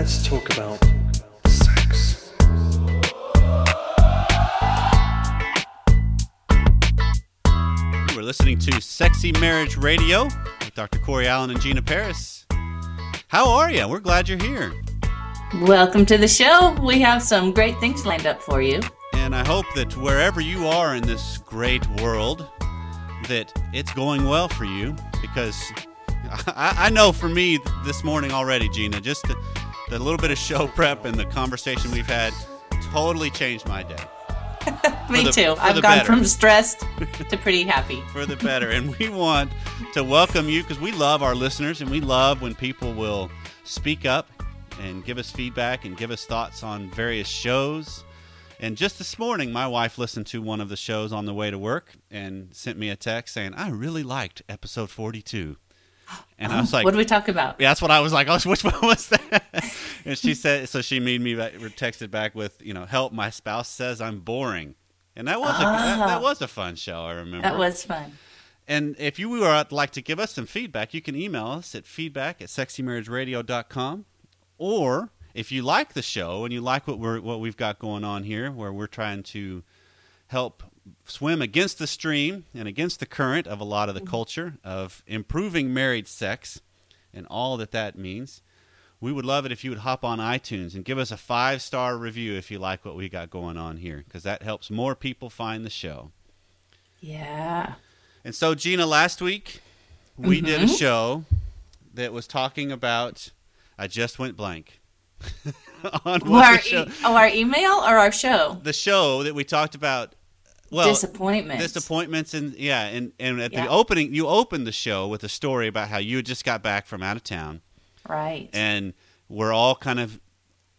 let's talk about sex. We're listening to Sexy Marriage Radio with Dr. Corey Allen and Gina Parris. How are you? We're glad you're here. Welcome to the show. We have some great things lined up for you. And I hope that wherever you are in this great world, that it's going well for you because I, I know for me this morning already, Gina, just the, the little bit of show prep and the conversation we've had totally changed my day. Me the- too. I've gone better. from stressed to pretty happy. for the better. And we want to welcome you because we love our listeners and we love when people will speak up and give us feedback and give us thoughts on various shows. And just this morning, my wife listened to one of the shows on the way to work and sent me a text saying, I really liked episode 42. And I oh, was like, what do we talk about? yeah, that's what I was like. Oh, which one was that? And she said, so she made me back, texted back with, you know, help. My spouse says I'm boring, and that was a that, that ah. was a fun show. I remember That was fun. and if you would uh, like to give us some feedback, you can email us at feedback at sexymarriageradio.com. Or if you like the show and you like what we're what we've got going on here, where we're trying to help swim against the stream and against the current of a lot of the mm-hmm. culture of improving married sex and all that that means. We would love it if you would hop on iTunes and give us a five star review if you like what we got going on here, because that helps more people find the show. Yeah. And so, Gina, last week we did a Mm-hmm. show that was talking about. I just went blank. on Well, what our, show, e- oh, our email or our show? the show that we talked about. Well, Disappointments. disappointments, and yeah, and and at Yeah. the opening, you opened the show with a story about how you had just got back from out of town, Right. and we're all kind of,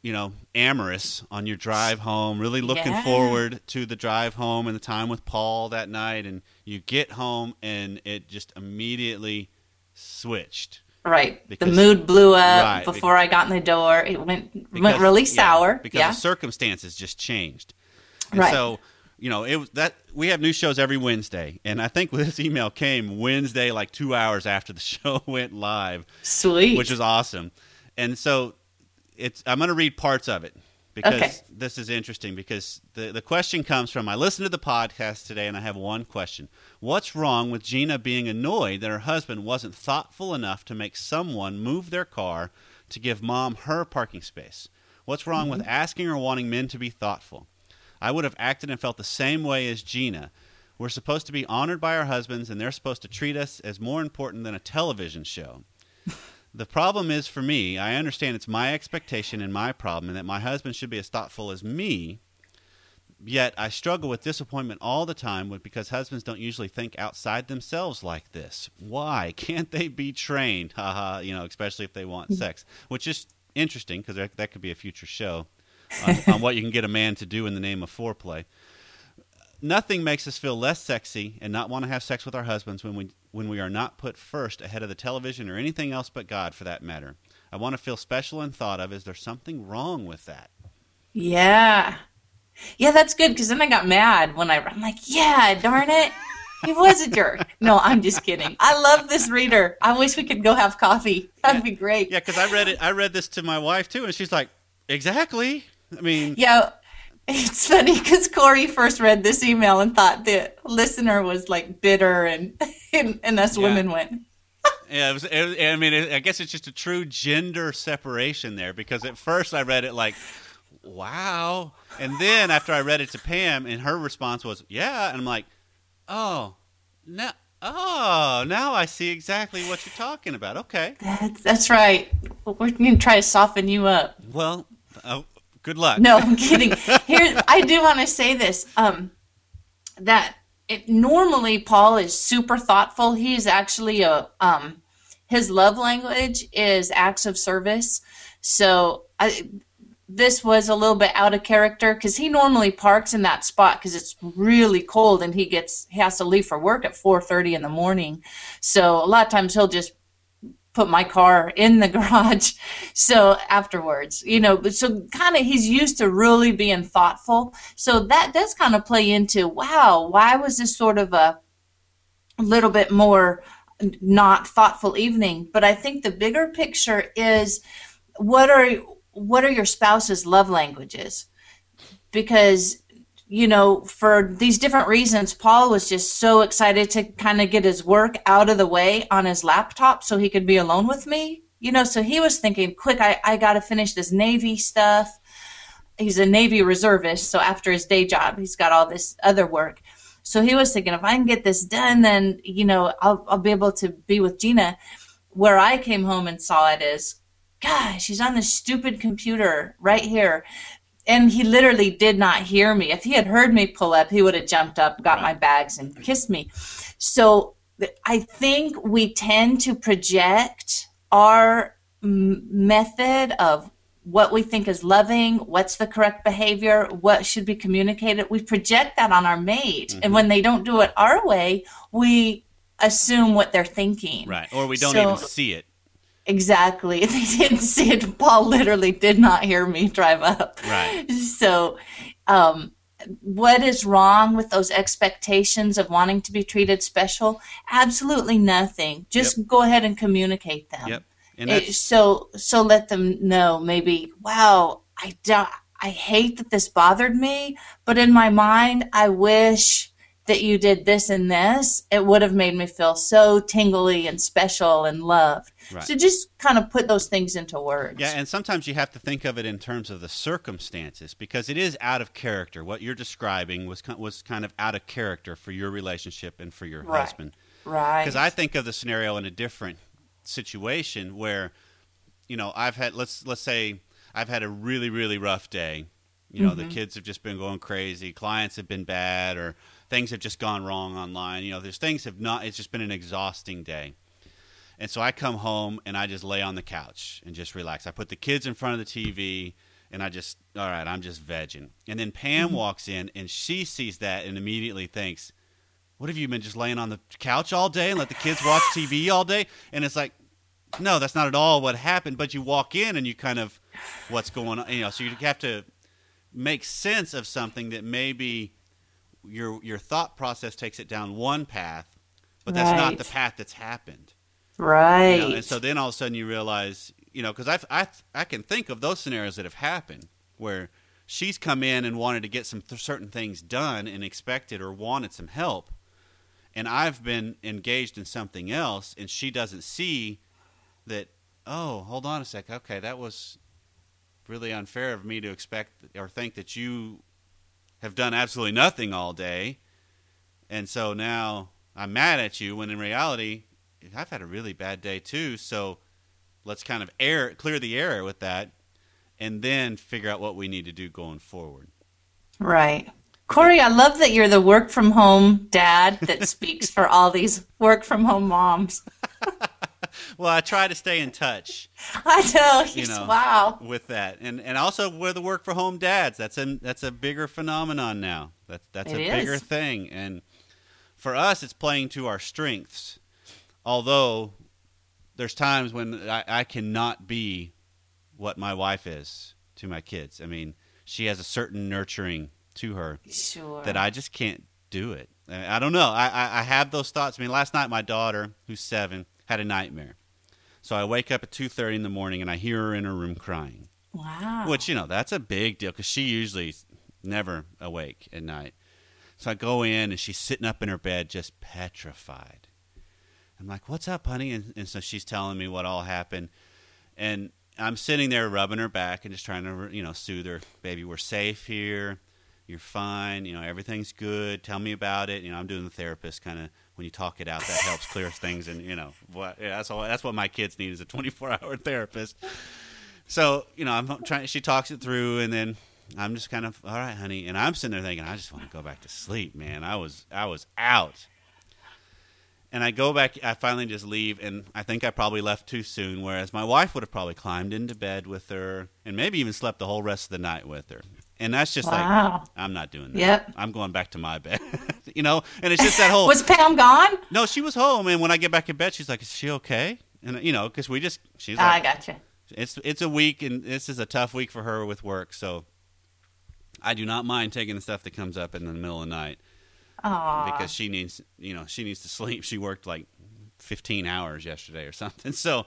you know, amorous on your drive home, really looking Yeah. forward to the drive home and the time with Paul that night. And you get home, and it just immediately switched. right. because- the mood blew up Right, be- before I got in the door. It went went Because- really yeah, sour. because yeah. the circumstances just changed. And Right. so, you know, it was that we have new shows every Wednesday, and I think this email came Wednesday, like two hours after the show went live. Sweet. which is awesome. And so it's I'm going to read parts of it because Okay. this is interesting because the the question comes from I listened to the podcast today and I have one question. What's wrong with Gina being annoyed that her husband wasn't thoughtful enough to make someone move their car to give mom her parking space? What's wrong with mm-hmm. asking or wanting men to be thoughtful? I would have acted and felt the same way as Gina. We're supposed to be honored by our husbands, and they're supposed to treat us as more important than a television show. The problem is for me, I understand it's my expectation and my problem, and that my husband should be as thoughtful as me. Yet I struggle with disappointment all the time because husbands don't usually think outside themselves like this. Why can't they be trained? Haha, you know, especially if they want mm-hmm. sex, which is interesting because that, that could be a future show on, on what you can get a man to do in the name of foreplay. Nothing makes us feel less sexy and not want to have sex with our husbands when we when we are not put first ahead of the television or anything else but God for that matter. I want to feel special and thought of. Is there something wrong with that? Yeah. Yeah, that's good because then I got mad when I, I'm like, yeah, darn it. He was a jerk. No, I'm just kidding. I love this reader. I wish we could go have coffee. That'd be great. Yeah, because I read it. I read this to my wife too, and she's like, "Exactly." I mean, Yeah, it's funny because Corey first read this email and thought the listener was like bitter, and and, and us Yeah. women went, Yeah, it was, it was- I mean, it, I guess it's just a true gender separation there because at first I read it like, "Wow," and then after I read it to Pam, and her response was, "Yeah," and I'm like, "Oh, now, oh, now I see exactly what you're talking about." Okay, that's, that's right. We're going to try to soften you up. well, uh, good luck. No, I'm kidding. Here, I do want to say this. Um, that it normally Paul is super thoughtful. He's actually a um, his love language is acts of service. So I, this was a little bit out of character because he normally parks in that spot because it's really cold and he gets he has to leave for work at 4:30 in the morning. So a lot of times he'll just put my car in the garage so afterwards you know so kind of he's used to really being thoughtful so that does kind of play into wow why was this sort of a little bit more not thoughtful evening but i think the bigger picture is what are what are your spouse's love languages? Because you know, for these different reasons, Paul was just so excited to kind of get his work out of the way on his laptop so he could be alone with me. You know, so he was thinking, quick, I, I got to finish this Navy stuff. He's a Navy reservist, so after his day job, he's got all this other work. So he was thinking, if I can get this done, then, you know, I'll, I'll be able to be with Gina. Where I came home and saw it is, gosh, she's on this stupid computer right here and he literally did not hear me. If he had heard me pull up, he would have jumped up, got my bags, and kissed me. So I think we tend to project our m- method of what we think is loving, what's the correct behavior, what should be communicated. We project that on our mate. Mm-hmm. And when they don't do it our way, we assume what they're thinking. Right. Or we don't so, even see it. Exactly. They didn't see it. Paul literally did not hear me drive up. Right. So, um, what is wrong with those expectations of wanting to be treated special? Absolutely nothing. Just yep. go ahead and communicate them. Yep. It, so so let them know maybe, wow, I don't I hate that this bothered me, but in my mind I wish that you did this and this, it would have made me feel so tingly and special and loved. Right. So just kind of put those things into words. Yeah, and sometimes you have to think of it in terms of the circumstances because it is out of character. What you're describing was was kind of out of character for your relationship and for your right. husband. Right. Because I think of the scenario in a different situation where, you know, I've had let's let's say I've had a really really rough day. You know, mm-hmm. the kids have just been going crazy. Clients have been bad, or things have just gone wrong online. You know, there's things have not. It's just been an exhausting day. And so I come home and I just lay on the couch and just relax. I put the kids in front of the TV and I just, all right, I'm just vegging. And then Pam mm-hmm. walks in and she sees that and immediately thinks, what have you been just laying on the couch all day and let the kids watch TV all day? And it's like, no, that's not at all what happened. But you walk in and you kind of, what's going on? You know, so you have to make sense of something that maybe your your thought process takes it down one path, but that's right. not the path that's happened. Right. You know? And so then all of a sudden you realize, you know, because I I I can think of those scenarios that have happened where she's come in and wanted to get some th- certain things done and expected or wanted some help, and I've been engaged in something else, and she doesn't see that. Oh, hold on a sec. Okay, that was really unfair of me to expect or think that you have done absolutely nothing all day, and so now I'm mad at you. When in reality, I've had a really bad day too. So let's kind of air clear the air with that, and then figure out what we need to do going forward. Right. Corey, I love that you're the work from home dad that speaks for all these work from home moms. well, I try to stay in touch. I know. You know, wow. With that, and and also with the work from home dads. That's a that's a bigger phenomenon now. That's that's it a is. bigger thing, and for us, it's playing to our strengths. Although there's times when I, I cannot be what my wife is to my kids. I mean, she has a certain nurturing to her sure. that I just can't do it. I don't know. I, I, I have those thoughts. I mean, last night my daughter, who's seven, had a nightmare. So I wake up at 2:30 in the morning and I hear her in her room crying. Wow. Which, you know, that's a big deal cuz she usually never awake at night. So I go in and she's sitting up in her bed just petrified. I'm like, "What's up, honey?" And, and so she's telling me what all happened. And I'm sitting there rubbing her back and just trying to, you know, soothe her. Baby, we're safe here. You're fine. You know, everything's good. Tell me about it. You know, I'm doing the therapist kind of when you talk it out, that helps clear things. And you know, what yeah, that's all. That's what my kids need is a 24 hour therapist. So you know, I'm trying. She talks it through, and then I'm just kind of all right, honey. And I'm sitting there thinking, I just want to go back to sleep, man. I was I was out. And I go back. I finally just leave, and I think I probably left too soon. Whereas my wife would have probably climbed into bed with her, and maybe even slept the whole rest of the night with her. And that's just wow. like I'm not doing that. Yep. I'm going back to my bed. you know, and it's just that whole Was Pam gone? No, she was home and when I get back in bed she's like, "Is she okay?" And you know, cuz we just she's oh, like I gotcha. It's it's a week and this is a tough week for her with work, so I do not mind taking the stuff that comes up in the middle of the night. Aww. Because she needs, you know, she needs to sleep. She worked like 15 hours yesterday or something. So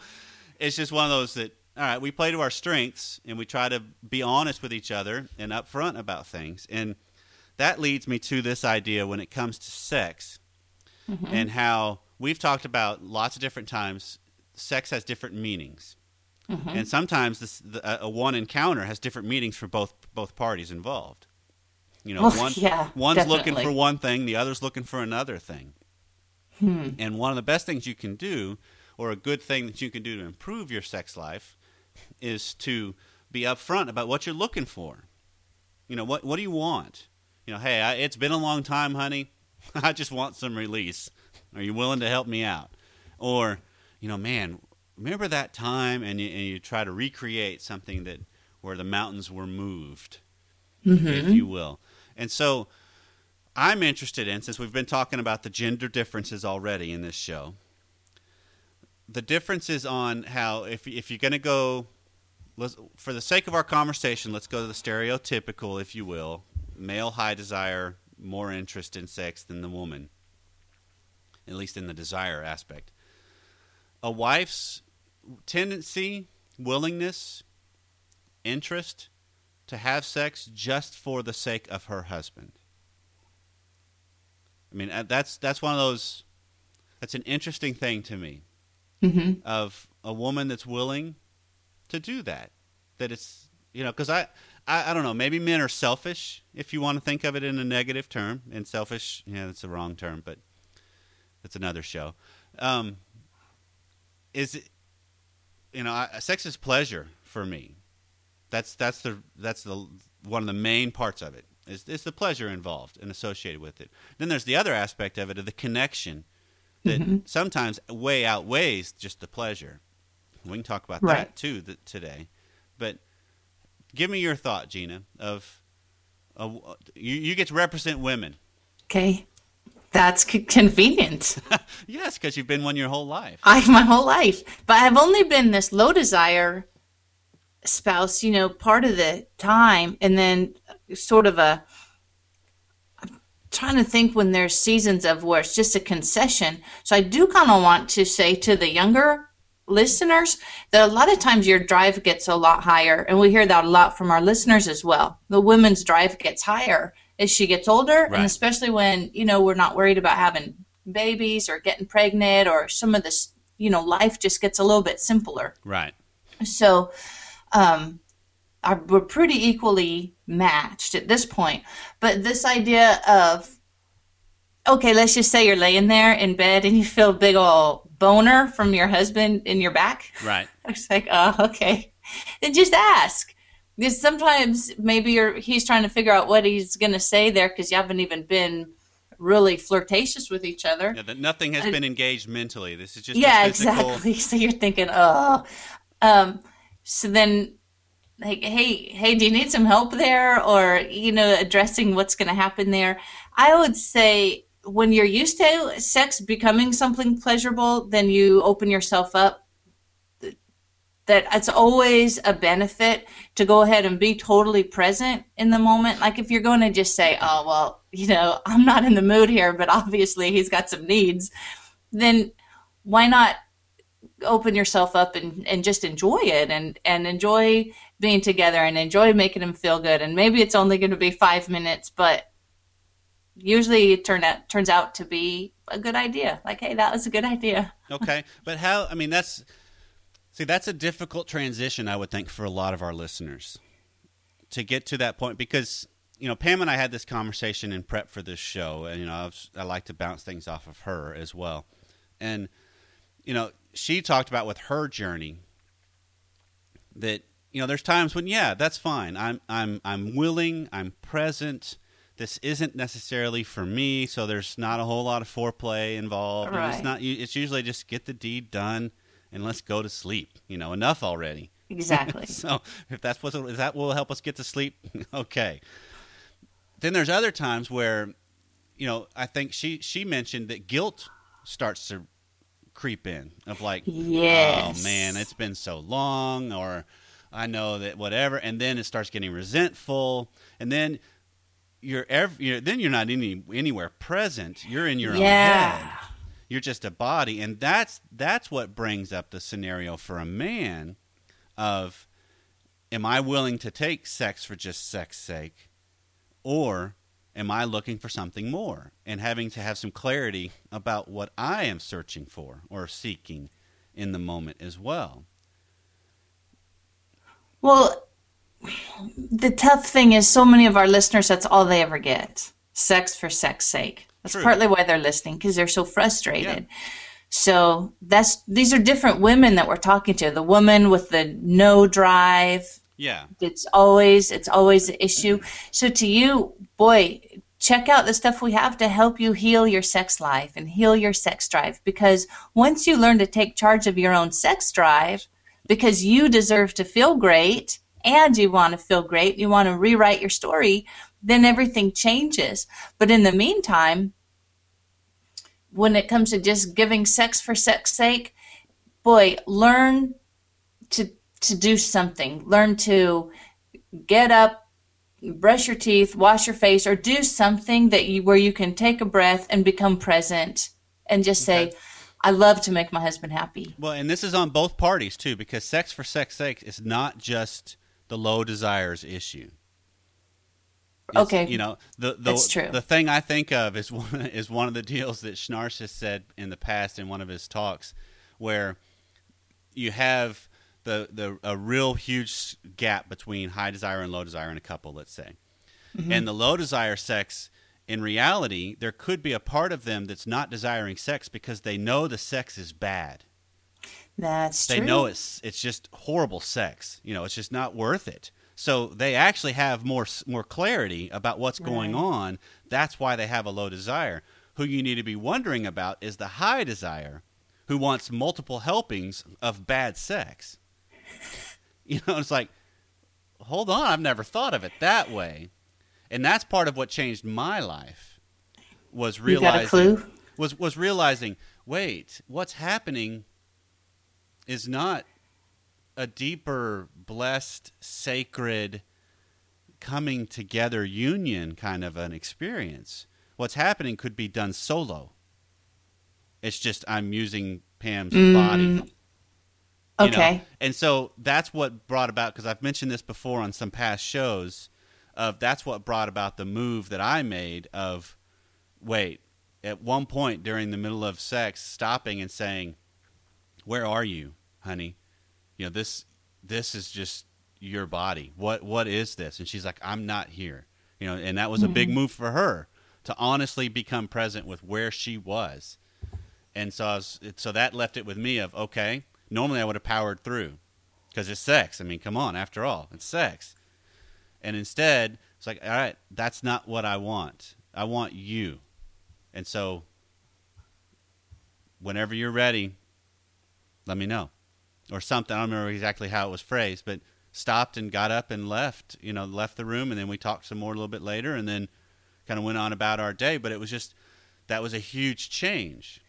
it's just one of those that all right, we play to our strengths and we try to be honest with each other and upfront about things. And that leads me to this idea when it comes to sex mm-hmm. and how we've talked about lots of different times sex has different meanings. Mm-hmm. And sometimes this, the, a, a one encounter has different meanings for both both parties involved. You know, Well, oh, one yeah, one's looking for one thing, the other's looking for another thing. Hmm. And one of the best things you can do, or a good thing that you can do to improve your sex life, is to be upfront about what you're looking for. You know, what what do you want? You know, hey, I, it's been a long time, honey. I just want some release. Are you willing to help me out? Or, you know, man, remember that time, and you, and you try to recreate something that where the mountains were moved, mm-hmm. if you will. And so, I'm interested in since we've been talking about the gender differences already in this show. The differences on how if if you're going to go for the sake of our conversation, let's go to the stereotypical, if you will, male high desire, more interest in sex than the woman, at least in the desire aspect. A wife's tendency, willingness, interest to have sex just for the sake of her husband. I mean, uh, that's that's one of those. That's an interesting thing to me. Mm-hmm. Of a woman that's willing to do that. That it's you know because I, I I don't know maybe men are selfish if you want to think of it in a negative term and selfish yeah that's the wrong term but that's another show. Um, is it you know I, sex is pleasure for me. That's that's the that's the one of the main parts of it is is the pleasure involved and associated with it. Then there's the other aspect of it of the connection that mm-hmm. sometimes way outweighs just the pleasure. We can talk about that too th- today. But give me your thought, Gina, of, of you, you get to represent women. Okay. That's c- convenient. yes, because you've been one your whole life. I my whole life, but I've only been this low desire spouse, you know, part of the time, and then sort of a. I'm trying to think when there's seasons of where it's just a concession. So I do kind of want to say to the younger listeners that a lot of times your drive gets a lot higher, and we hear that a lot from our listeners as well. The woman's drive gets higher as she gets older, Right. and especially when you know we're not worried about having babies or getting pregnant or some of this you know life just gets a little bit simpler Right. so um are, we're pretty equally matched at this point but this idea of okay let's just say you're laying there in bed and you feel a big old boner from your husband in your back Right. it's like, oh, okay. Then just ask. Because sometimes maybe you're, he's trying to figure out what he's going to say there because you haven't even been really flirtatious with each other. Yeah, that nothing has been engaged mentally. This is just yeah, exactly. So you're thinking, oh. Um, so then, like, hey, hey, do you need some help there? Or, you know, addressing what's going to happen there. I would say when you're used to sex becoming something pleasurable, then you open yourself up that it's always a benefit to go ahead and be totally present in the moment. Like if you're going to just say, "Oh, well, you know, I'm not in the mood here, but obviously he's got some needs," then why not open yourself up and, and just enjoy it and, and enjoy being together and enjoy making him feel good. And maybe it's only going to be five minutes, but usually it turn out, turns out to be a good idea. Like, hey, that was a good idea. okay, but how? I mean, that's see, that's a difficult transition. I would think for a lot of our listeners to get to that point because you know Pam and I had this conversation in prep for this show, and you know I, was, I like to bounce things off of her as well, and you know she talked about with her journey that you know there's times when yeah that's fine. I'm I'm I'm willing I'm present. This isn't necessarily for me so there's not a whole lot of foreplay involved. And it's not it's usually just get the deed done and let's go to sleep you know enough already. Exactly. so if that's what if that will help us get to sleep okay. Then there's other times where you know I think she she mentioned that guilt starts to creep in of like oh, Yes. oh man it's been so long or I know that whatever and then it starts getting resentful and then you're, ev- you're then you're not any anywhere present. You're in your own head. You're just a body and that's that's what brings up the scenario for a man of am I willing to take sex for just sex sake or am I looking for something more and having to have some clarity about what I am searching for or seeking in the moment as well. Well, the tough thing is so many of our listeners that's all they ever get. Sex for sex sake. That's True. partly why they're listening because they're so frustrated. So that's these are different women that we're talking to. The woman with the no drive, Yeah. it's always it's always an issue so to you boy check out the stuff we have to help you heal your sex life and heal your sex drive because once you learn to take charge of your own sex drive because you deserve to feel great and you want to feel great you want to rewrite your story then everything changes but in the meantime when it comes to just giving sex for sex sake boy learn to to do something. Learn to get up, brush your teeth, wash your face, or do something that you where you can take a breath and become present and just say, "I love to make my husband happy." Well, and this is on both parties too, because sex for sex sake is not just the low desires issue. It's, Okay. you know the the That's true. the thing I think of is one is one of the deals that Schnarch has said in the past in one of his talks, where you have the the a real huge gap between high desire and low desire in a couple, let's say, Mm-hmm. and the low desire sex. In reality, there could be a part of them that's not desiring sex because they know the sex is bad That's they true. They know it's it's just horrible sex. You know, it's just not worth it. So they actually have more more clarity about what's going on. That's why they have a low desire. Who you need to be wondering about is the high desire, who wants multiple helpings of bad sex. You know, it's like, hold on, I've never thought of it that way, and that's part of what changed my life. Was realizing got a clue? was was realizing, wait, what's happening is not a deeper, blessed, sacred coming together union kind of an experience. What's happening could be done solo. It's just I'm using Pam's body. You know? Okay. And so that's what brought about because I've mentioned this before on some past shows. Of that's what brought about the move that I made of wait at one point during the middle of sex stopping and saying, "Where are you, honey? You know this this is just your body. What what is this?" And she's like, "I'm not here." You know, and that was a big mm-hmm. move for her to honestly become present with where she was. And so I was, so that left it with me of okay. Normally I would have powered through because it's sex. I mean, come on. After all, it's sex. And instead, it's like, all right, that's not what I want. I want you. And so, whenever you're ready, let me know, or something. I don't remember exactly how it was phrased, but stopped and got up and left. You know, left the room, and then we talked some more a little bit later, and then kind of went on about our day. But it was just that was a huge change.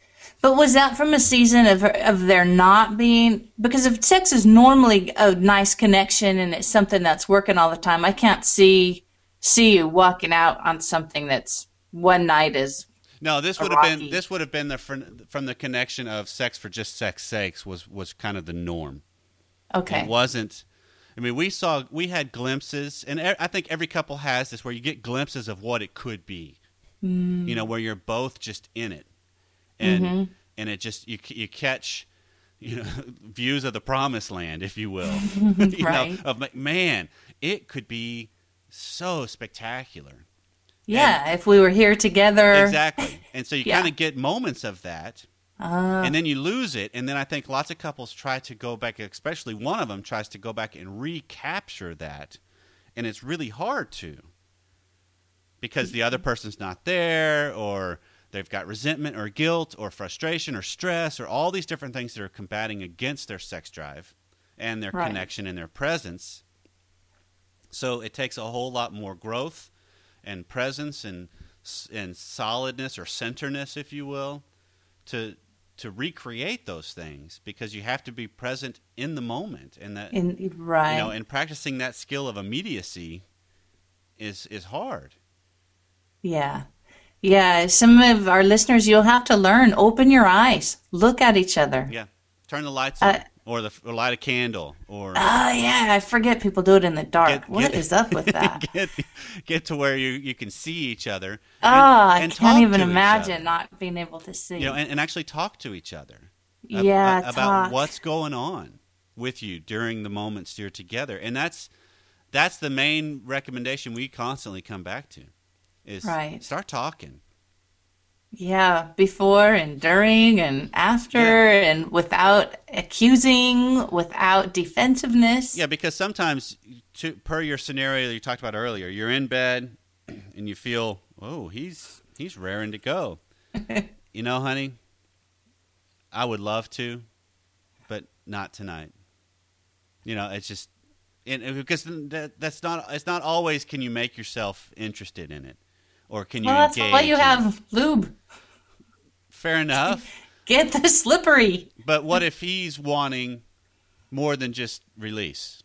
But was that from a season of of there not being because if sex is normally a nice connection and it's something that's working all the time, I can't see see you walking out on something that's one night is No, this would have been this would have been the from, from the connection of sex for just sex sakes was was kind of the norm. okay. It wasn't. I mean, we saw we had glimpses, and I think every couple has this where you get glimpses of what it could be. Mm. You know, where you're both just in it, and and it just you you catch. You know, views of the promised land, if you will. you Right. know, of like, man, it could be so spectacular. Yeah, if we were here together. Exactly. And so you Yeah. kind of get moments of that. Uh, and then you lose it. And then I think lots of couples try to go back, especially one of them tries to go back and recapture that. And it's really hard to because the other person's not there or they've got resentment or guilt or frustration or stress or all these different things that are combating against their sex drive and their Right. connection and their presence. So it takes a whole lot more growth and presence and and solidness or centerness, if you will, to to recreate those things because you have to be present in the moment and that in, right. you know and practicing that skill of immediacy is is hard. Yeah. Yeah. Some of our listeners, you'll have to learn. Open your eyes. Look at each other. Yeah, turn the lights on. Uh, or the or light a candle, or Oh yeah, I forget people do it in the dark. Get- What get- is up with that? get get to where you you can see each other. Oh, and- I can't even imagine not being able to see. You know, and, and actually talk to each other. ab- yeah, about talk. what's going on with you during the moments you're together, and that's that's the main recommendation we constantly come back to is Right. start talking. Yeah, before and during and after, Yeah. and without accusing, without defensiveness. Yeah, because sometimes, to, per your scenario that you talked about earlier, you're in bed and you feel, oh, he's he's raring to go. you know, honey, I would love to, but not tonight. You know, it's just, and because that, that's not it's not always can you make yourself interested in it, or can you Well, that's why you have lube. Fair enough, Get the slippery. but what if he's wanting more than just release?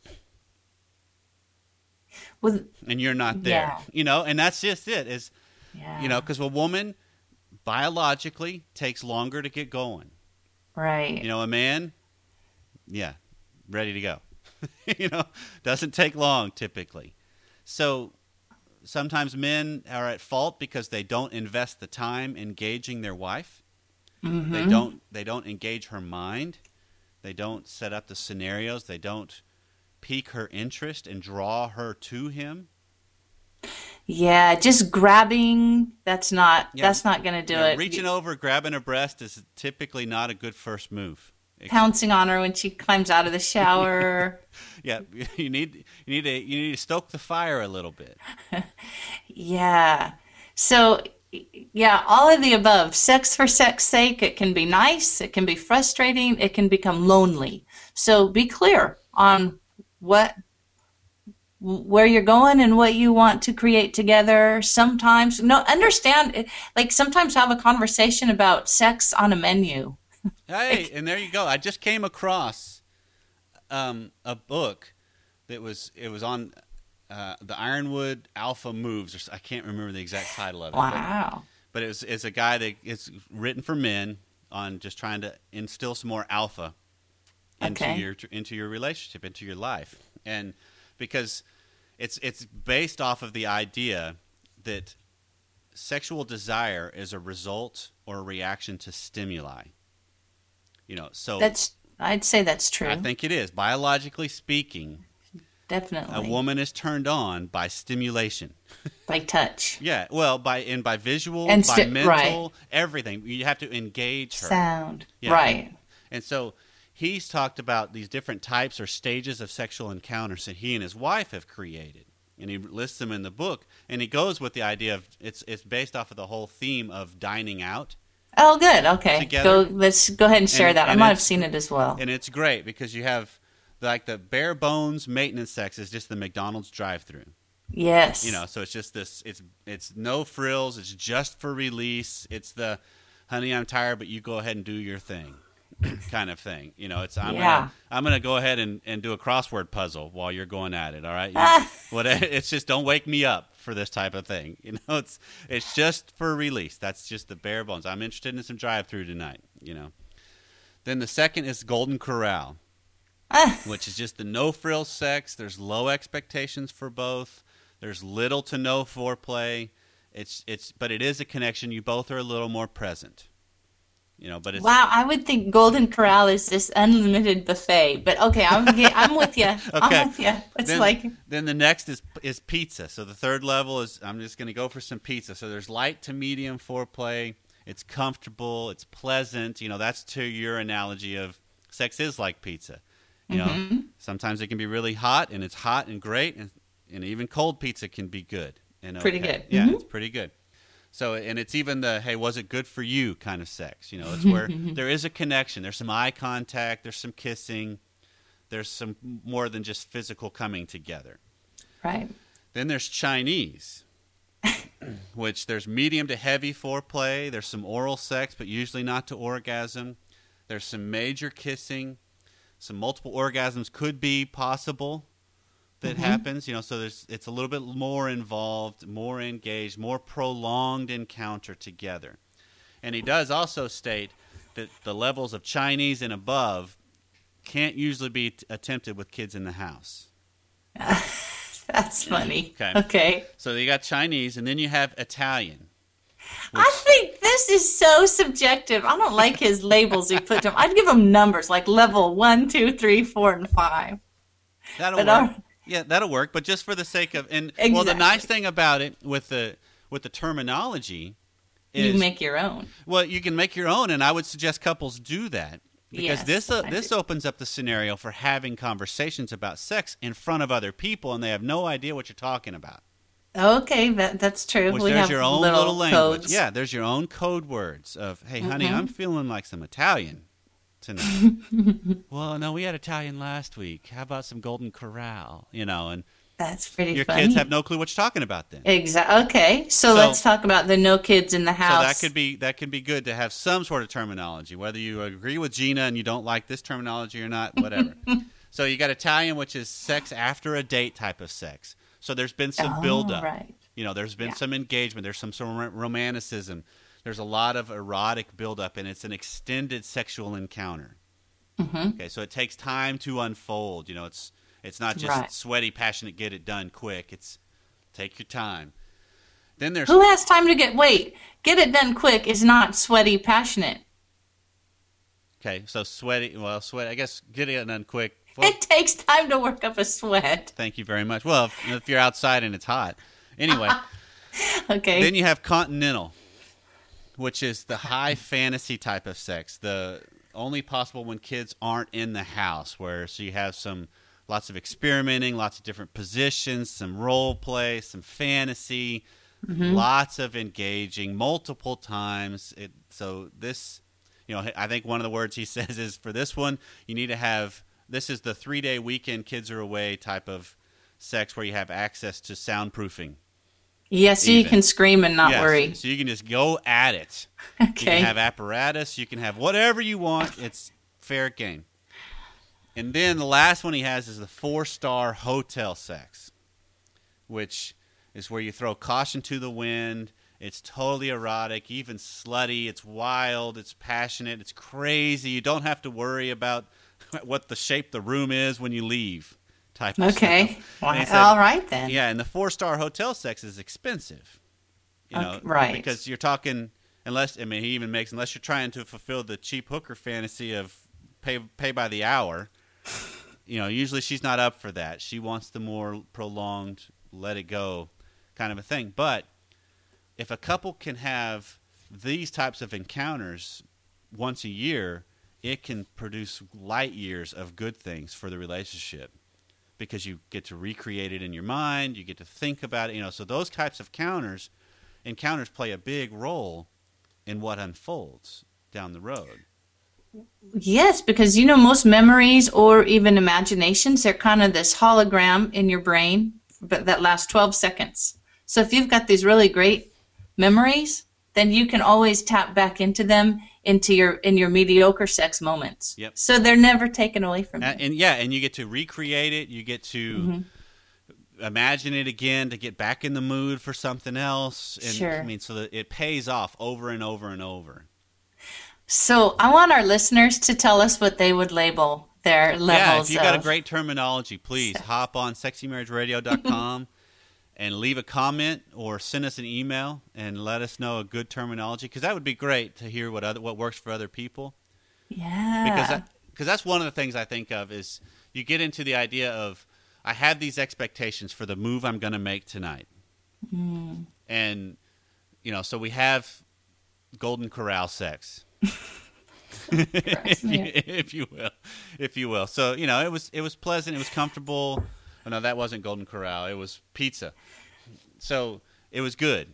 With and you're not there. Yeah. You know, and that's just it. Is yeah, you know, because a woman biologically takes longer to get going. right. You know, a man, yeah, ready to go. you know, doesn't take long typically. So sometimes men are at fault because they don't invest the time engaging their wife. Mhm. They don't they don't engage her mind. They don't set up the scenarios. They don't pique her interest and draw her to him. Yeah, just grabbing. That's not. Yeah. That's not going to do Yeah, it. Reaching over, grabbing her breast is typically not a good first move. Pouncing on her when she climbs out of the shower. Yeah, you need you need to you need to stoke the fire a little bit. yeah. So, yeah, all of the above. Sex for sex sake, it can be nice, it can be frustrating, it can become lonely. So be clear on what where you're going and what you want to create together. Sometimes no understand like sometimes have a conversation about sex on a menu. Hey, and there you go. I just came across um, a book that was it was on uh, the Ironwood Alpha Moves. I can't remember the exact title of it. but- Wow. But, it was it's a guy that it's written for men on just trying to instill some more alpha into Okay. your into your relationship, into your life, and because it's it's based off of the idea that sexual desire is a result or a reaction to stimuli. You know, so That's I'd say that's true. I think it is biologically speaking. Definitely. A woman is turned on by stimulation. by touch. Yeah, well, by and by visual, And by mental, right. everything. You have to engage her. Sound. Yeah. Right. And so he's talked about these different types or stages of sexual encounters that he and his wife have created. And he lists them in the book. And he goes with the idea of it's it's based off of the whole theme of dining out. Oh, good. Okay. Together. Go. Let's go ahead and share And- that. I might have seen it as well. And it's great because you have like the bare bones maintenance sex is just the McDonald's drive through. yes. You know, so it's just this it's it's no frills, it's just for release. It's the honey, I'm tired, but you go ahead and do your thing. Kind of thing. You know, it's I'm Yeah. gonna I'm gonna go ahead and, and do a crossword puzzle while you're going at it, all right? You- what it's just don't wake me up for this type of thing. You know, it's it's just for release. That's just the bare bones. I'm interested in some drive through tonight, you know. Then the second is Golden Corral which is just the no frill sex. There's low expectations for both. There's little to no foreplay. It's it's but it is a connection. You both are a little more present. You know, but it's wow. I would think Golden Corral is this unlimited buffet, but okay, I'm I'm with you. Okay. I'm with you. It's then, like then the next is is pizza. So the third level is I'm just going to go for some pizza. So there's light to medium foreplay. It's comfortable. It's pleasant. You know, that's to your analogy of sex is like pizza. You know, Mm-hmm. sometimes it can be really hot, and it's hot and great, and, and even cold pizza can be good. And Pretty good. Yeah, Mhm. it's pretty good. So, and it's even the hey, was it good for you kind of sex. You know, it's where there is a connection. There's some eye contact. There's some kissing. There's some more than just physical coming together. right. Then there's Chinese, which there's medium to heavy foreplay. There's some oral sex, but usually not to orgasm. There's some major kissing. Some multiple orgasms could be possible that mm-hmm. happens. You know, so there's it's a little bit more involved, more engaged, more prolonged encounter together. And he does also state that the levels of Chinese and above can't usually be t- attempted with kids in the house. That's funny. Okay. Okay. So you got Chinese, and then you have Italian. I think this is so subjective. I don't like his labels he put to him. I'd give him numbers like level one, two, three, four, and five. That'll But work. our- Yeah, that'll work. But just for the sake of and well, the nice thing about it with the with the terminology is You make your own. well, you can make your own, and I would suggest couples do that because Yes, this uh, this opens up the scenario for having conversations about sex in front of other people, and they have no idea what you're talking about. Okay, that that's true. Which we there's have your own little, little language. codes. Yeah, there's your own code words of, "Hey, honey, Mhm. I'm feeling like some Italian tonight." well, no, we had Italian last week. How about some Golden Corral? You know, and That's pretty your funny. kids have no clue what you're talking about then. Exactly. Okay, so, So- let's talk about the no kids in the house. So that could be that could be good to have some sort of terminology, whether you agree with Gina and you don't like this terminology or not, whatever. so you got Italian, which is sex after a date type of sex. So there's been some oh, build up. Right. You know, there's been Yeah. some engagement. There's some sort of romanticism. There's a lot of erotic buildup, and it's an extended sexual encounter. hmm Okay, so it takes time to unfold. You know, it's it's not just Right. sweaty, passionate, get it done quick. It's take your time. Then there's Who has time to get wait? Get it done quick is not sweaty, passionate. okay, so sweaty. Well, sweat. I guess get it done quick. Well, It takes time to work up a sweat. thank you very much. Well, if, if you're outside and it's hot, anyway. Okay. Then you have continental, which is the high fantasy type of sex. The only possible when kids aren't in the house, where so you have some lots of experimenting, lots of different positions, some role play, some fantasy, mm-hmm. lots of engaging multiple times. It so this, you know, I think one of the words he says is for this one, you need to have this is the three day weekend kids are away type of sex where you have access to soundproofing. Yes, so you can scream and not Yes, worry. So you can just go at it. Okay. You can have apparatus. You can have whatever you want. It's fair game. And then the last one he has is the four star hotel sex, which is where you throw caution to the wind. It's totally erotic, even slutty. It's wild. It's passionate. It's crazy. You don't have to worry about what the shape the room is when you leave. Type of okay. stuff. Why- said- all right then. yeah, and the four star hotel sex is expensive. You know, right. Because you're talking unless I mean he even makes unless you're trying to fulfill the cheap hooker fantasy of pay pay by the hour. You know, usually she's not up for that. She wants the more prolonged let it go kind of a thing. But if a couple can have these types of encounters once a year, it can produce light years of good things for the relationship because you get to recreate it in your mind, you get to think about it, you know. So those types of counters encounters play a big role in what unfolds down the road. Yes, because you know most memories or even imaginations, they're kind of this hologram in your brain, but that lasts 12 seconds. So if you've got these really great memories, then you can always tap back into them into your in your mediocre sex moments. Yep. So they're never taken away from you. And, and yeah, and you get to recreate it, you get to Mm-hmm. imagine it again to get back in the mood for something else. And Sure. I mean so that it pays off over and over and over. So I want our listeners to tell us what they would label their levels yeah, if you've got a great terminology, please hop on sexymarriageradio.com and leave a comment or send us an email and let us know a good terminology because that would be great to hear what other what works for other people. Yeah. because cause that's one of the things I think of is you get into the idea of I have these expectations for the move I'm going to make tonight, hmm. and you know, so we have Golden Corral sex, if, you, if you will, if you will. So you know, it was it was pleasant, it was comfortable. Oh, no, that wasn't Golden Corral. It was pizza. So it was good,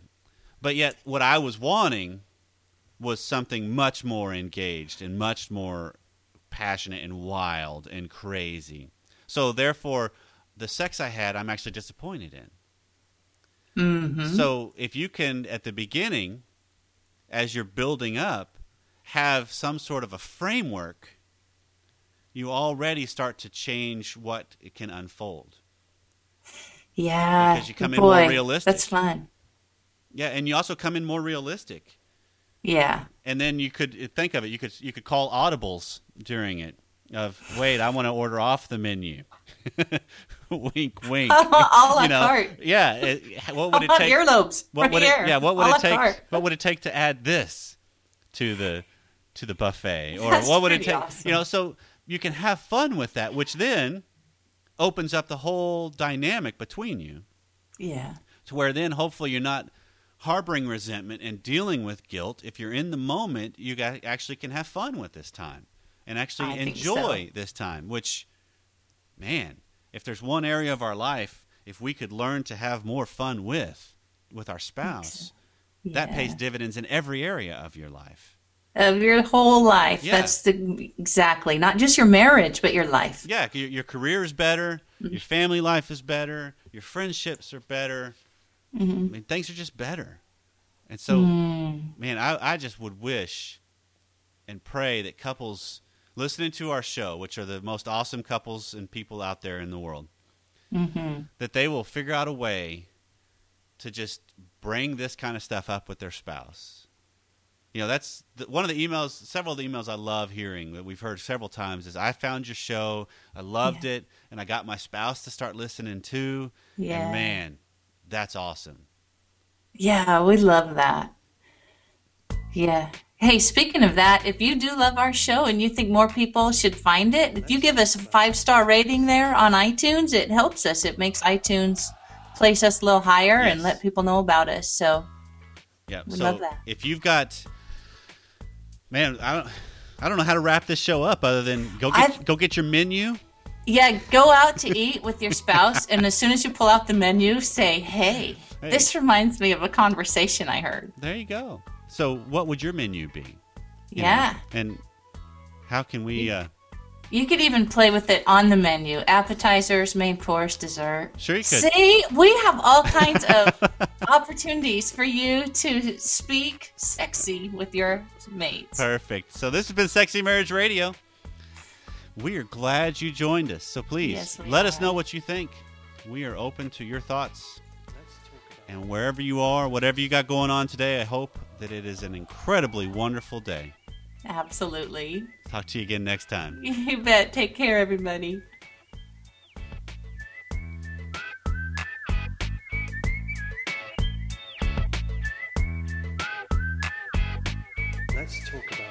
but yet what I was wanting was something much more engaged and much more passionate and wild and crazy. So therefore, the sex I had, I'm actually disappointed in. Mhm. So if you can, at the beginning, as you're building up, have some sort of a framework, you already start to change what it can unfold. Yeah. because you come in more realistic. That's fun. Yeah, and you also come in more realistic. Yeah. And then you could uh, think of it. You could you could call audibles during it. of wait, I want to order off the menu. wink, wink. a la you know, carte. yeah. It, what would it take? earlobes? What right would here. it? Yeah. What would a la it take? carte. What would it take to add this to the to the buffet, or That's what would it take? awesome. You know, so you can have fun with that, which then opens up the whole dynamic between you Yeah. to where then hopefully you're not harboring resentment and dealing with guilt. If you're in the moment, you actually can have fun with this time and actually I enjoy this time. Which, man, if there's one area of our life, if we could learn to have more fun with with our spouse, that Yeah. pays dividends in every area of your life. Of your whole life. Yeah. That's the exactly not just your marriage, but your life. Yeah, your, your career is better, Mm-hmm. your family life is better, your friendships are better. Mm-hmm. I mean, things are just better. And so, Mm. man, I, I just would wish and pray that couples listening to our show, which are the most awesome couples and people out there in the world, Mm-hmm. that they will figure out a way to just bring this kind of stuff up with their spouse. You know, that's the, one of the emails, several of the emails I love hearing that we've heard several times is I found your show, I loved Yeah. it, and I got my spouse to start listening too. Yeah. And man, that's awesome. Yeah, we love that. Yeah. Hey, speaking of that, if you do love our show and you think more people should find it, if you give us a five star rating there on iTunes, it helps us. It makes iTunes place us a little higher and let people know about us. So, Yeah. We so love that. if you've got, man, I don't, I don't know how to wrap this show up other than go get I've- go get your menu. yeah, go out to eat with your spouse, and as soon as you pull out the menu, say, hey, Hey. this reminds me of a conversation I heard. There you go. So what would your menu be? You know? Yeah. And how can we? Uh, You could even play with it on the menu appetizers, main course, dessert. Sure you could. See, we have all kinds of opportunities for you to speak sexy with your mates. Perfect. So this has been Sexy Marriage Radio. We are glad you joined us. So please Yes, let us know what you think. We are open to your thoughts. Let's talk about And wherever you are, whatever you got going on today, I hope that it is an incredibly wonderful day. Absolutely. Talk to you again next time. You bet. Take care, everybody. Let's talk about